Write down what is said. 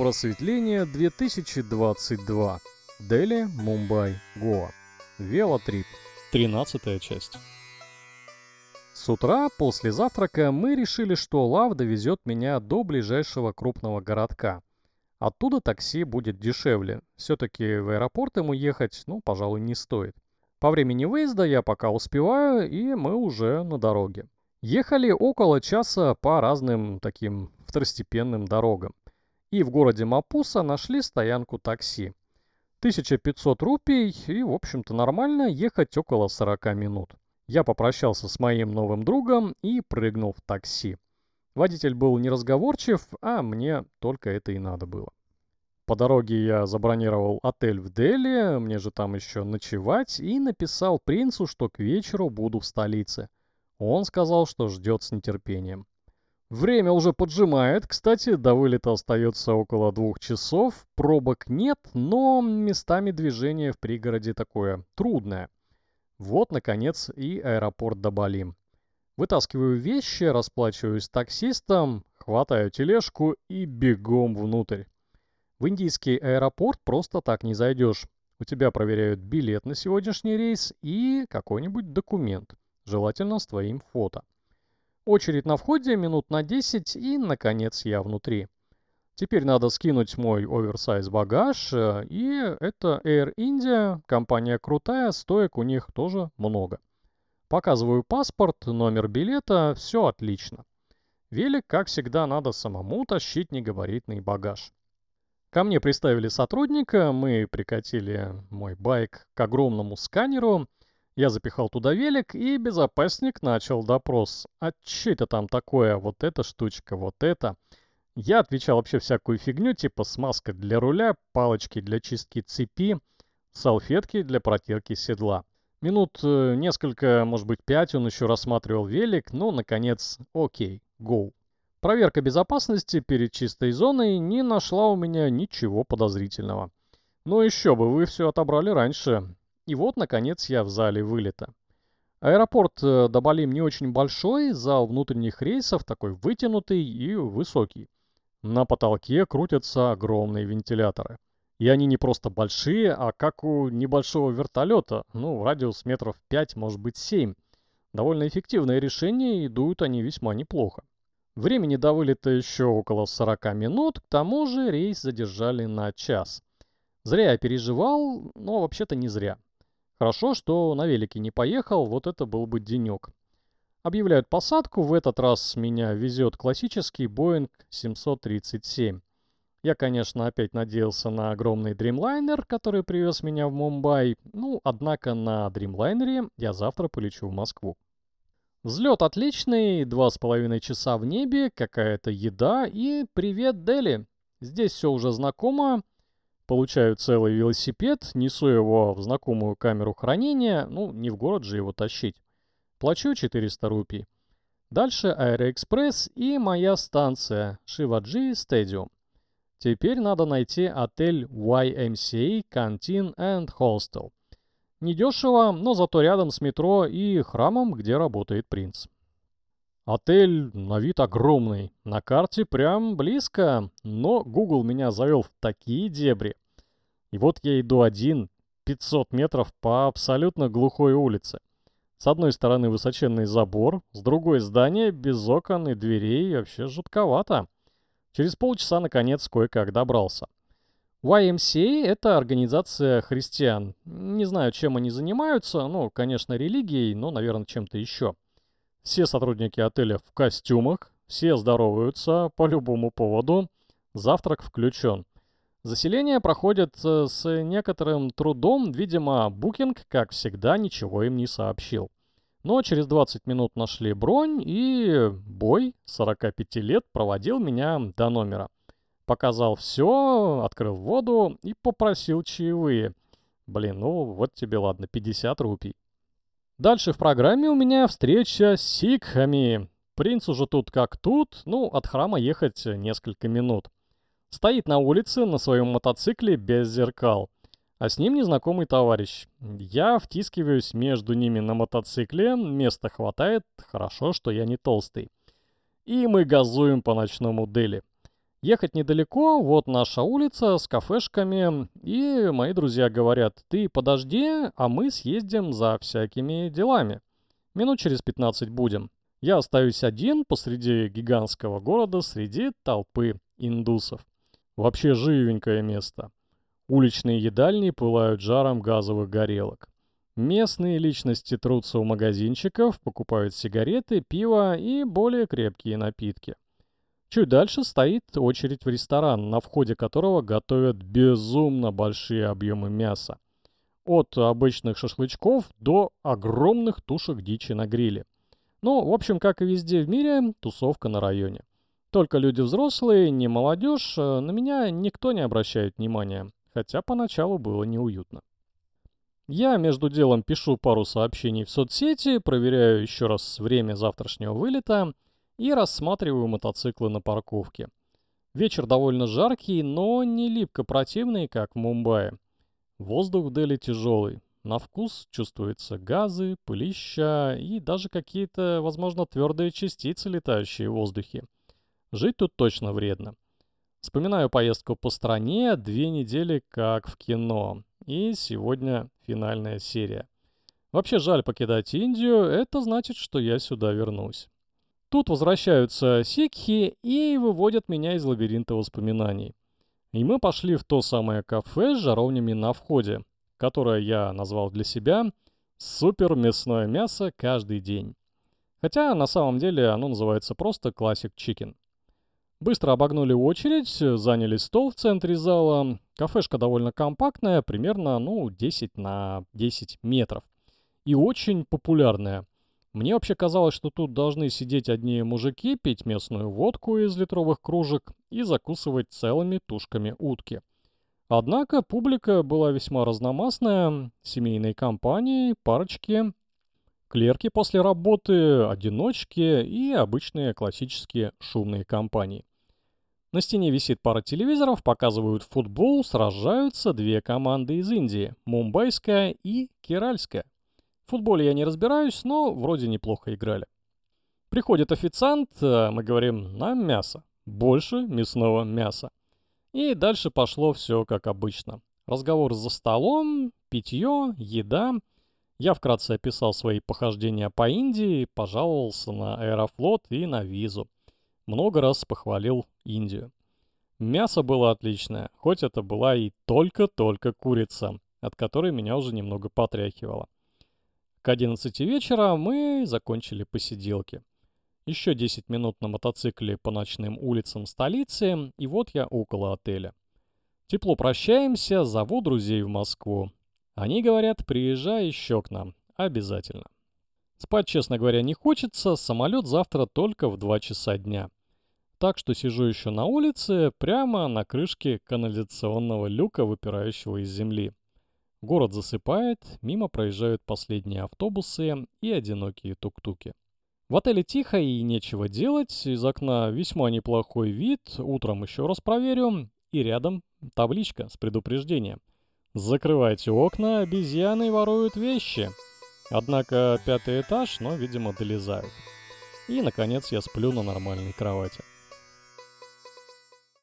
Просветление 2022. Дели, Мумбай, Гоа. Велотрип. 13 часть. С утра, после завтрака, мы решили, что Лав довезет меня до ближайшего крупного городка. Оттуда такси будет дешевле. Все-таки в аэропорт ему ехать, ну, пожалуй, не стоит. По времени выезда я пока успеваю, и мы уже на дороге. Ехали около часа по разным таким второстепенным дорогам. И в городе Мапуса нашли стоянку такси. 1500 рупий и, в общем-то, нормально ехать около 40 минут. Я попрощался с моим новым другом и прыгнул в такси. Водитель был неразговорчив, а мне только это и надо было. По дороге я забронировал отель в Дели, мне же там еще ночевать, и написал принцу, что к вечеру буду в столице. Он сказал, что ждет с нетерпением. Время уже поджимает, кстати, до вылета остается около двух часов, пробок нет, но местами движение в пригороде такое трудное. Вот, наконец, и аэропорт Дабалим. Вытаскиваю вещи, расплачиваюсь таксистом, хватаю тележку и бегом внутрь. В индийский аэропорт просто так не зайдешь. У тебя проверяют билет на сегодняшний рейс и какой-нибудь документ, желательно с твоим фото. Очередь на входе минут на 10 и, наконец, я внутри. Теперь надо скинуть мой оверсайз багаж, э, и это Air India, компания крутая, стоек у них тоже много. Показываю паспорт, номер билета, все отлично. Велик, как всегда, надо самому тащить негабаритный багаж. Ко мне приставили сотрудника, мы прикатили мой байк к огромному сканеру, я запихал туда велик, и безопасник начал допрос. А че это там такое? Вот эта штучка, вот это. Я отвечал вообще всякую фигню, типа смазка для руля, палочки для чистки цепи, салфетки для протирки седла. Минут э, несколько, может быть, пять он еще рассматривал велик, но, наконец, окей, гоу. Проверка безопасности перед чистой зоной не нашла у меня ничего подозрительного. Но еще бы, вы все отобрали раньше. И вот, наконец, я в зале вылета. Аэропорт э, Дабалим не очень большой, зал внутренних рейсов такой вытянутый и высокий. На потолке крутятся огромные вентиляторы. И они не просто большие, а как у небольшого вертолета, ну, радиус метров 5, может быть 7. Довольно эффективное решение, и дуют они весьма неплохо. Времени до вылета еще около 40 минут, к тому же рейс задержали на час. Зря я переживал, но вообще-то не зря. Хорошо, что на велике не поехал, вот это был бы денек. Объявляют посадку, в этот раз меня везет классический Boeing 737. Я, конечно, опять надеялся на огромный Dreamliner, который привез меня в Мумбай. Ну, однако на Dreamliner я завтра полечу в Москву. Взлет отличный, два с половиной часа в небе, какая-то еда и привет, Дели. Здесь все уже знакомо, Получаю целый велосипед, несу его в знакомую камеру хранения, ну, не в город же его тащить. Плачу 400 рупий. Дальше Аэроэкспресс и моя станция Шиваджи Stadium. Теперь надо найти отель YMCA Canteen and Hostel. Недешево, но зато рядом с метро и храмом, где работает принц. Отель на вид огромный, на карте прям близко, но Google меня завел в такие дебри, и вот я иду один, 500 метров по абсолютно глухой улице. С одной стороны высоченный забор, с другой здание без окон и дверей, вообще жутковато. Через полчаса, наконец, кое-как добрался. YMCA — это организация христиан. Не знаю, чем они занимаются, ну, конечно, религией, но, наверное, чем-то еще. Все сотрудники отеля в костюмах, все здороваются по любому поводу, завтрак включен. Заселение проходит э, с некоторым трудом, видимо, Букинг, как всегда, ничего им не сообщил. Но через 20 минут нашли бронь, и бой 45 лет проводил меня до номера. Показал все, открыл воду и попросил чаевые. Блин, ну вот тебе ладно, 50 рупий. Дальше в программе у меня встреча с сикхами. Принц уже тут как тут, ну, от храма ехать несколько минут. Стоит на улице на своем мотоцикле без зеркал. А с ним незнакомый товарищ. Я втискиваюсь между ними на мотоцикле, места хватает, хорошо, что я не толстый. И мы газуем по ночному Дели. Ехать недалеко, вот наша улица с кафешками, и мои друзья говорят, ты подожди, а мы съездим за всякими делами. Минут через 15 будем. Я остаюсь один посреди гигантского города, среди толпы индусов. Вообще живенькое место. Уличные едальни пылают жаром газовых горелок. Местные личности трутся у магазинчиков, покупают сигареты, пиво и более крепкие напитки. Чуть дальше стоит очередь в ресторан, на входе которого готовят безумно большие объемы мяса. От обычных шашлычков до огромных тушек дичи на гриле. Ну, в общем, как и везде в мире, тусовка на районе. Только люди взрослые, не молодежь, э, на меня никто не обращает внимания, хотя поначалу было неуютно. Я между делом пишу пару сообщений в соцсети, проверяю еще раз время завтрашнего вылета – и рассматриваю мотоциклы на парковке. Вечер довольно жаркий, но не липко противный, как в Мумбаи. Воздух в Дели тяжелый. На вкус чувствуются газы, пылища и даже какие-то, возможно, твердые частицы, летающие в воздухе. Жить тут точно вредно. Вспоминаю поездку по стране, две недели как в кино. И сегодня финальная серия. Вообще жаль покидать Индию, это значит, что я сюда вернусь. Тут возвращаются сикхи и выводят меня из лабиринта воспоминаний. И мы пошли в то самое кафе с жаровнями на входе, которое я назвал для себя «Супер мясное мясо каждый день». Хотя на самом деле оно называется просто Classic Chicken. Быстро обогнули очередь, заняли стол в центре зала. Кафешка довольно компактная, примерно, ну, 10 на 10 метров. И очень популярная. Мне вообще казалось, что тут должны сидеть одни мужики, пить местную водку из литровых кружек и закусывать целыми тушками утки. Однако публика была весьма разномастная, семейные компании, парочки, клерки после работы, одиночки и обычные классические шумные компании. На стене висит пара телевизоров, показывают футбол, сражаются две команды из Индии – Мумбайская и Керальская. В футболе я не разбираюсь, но вроде неплохо играли. Приходит официант, э, мы говорим, нам мясо. Больше мясного мяса. И дальше пошло все как обычно. Разговор за столом, питье, еда. Я вкратце описал свои похождения по Индии, пожаловался на Аэрофлот и на визу. Много раз похвалил Индию. Мясо было отличное, хоть это была и только-только курица, от которой меня уже немного потряхивало. К 11 вечера мы закончили посиделки. Еще 10 минут на мотоцикле по ночным улицам столицы, и вот я около отеля. Тепло прощаемся, зову друзей в Москву. Они говорят, приезжай еще к нам, обязательно. Спать, честно говоря, не хочется, самолет завтра только в 2 часа дня. Так что сижу еще на улице, прямо на крышке канализационного люка, выпирающего из земли. Город засыпает, мимо проезжают последние автобусы и одинокие тук-туки. В отеле тихо и нечего делать, из окна весьма неплохой вид, утром еще раз проверю, и рядом табличка с предупреждением. Закрывайте окна, обезьяны воруют вещи. Однако пятый этаж, но, видимо, долезают. И, наконец, я сплю на нормальной кровати.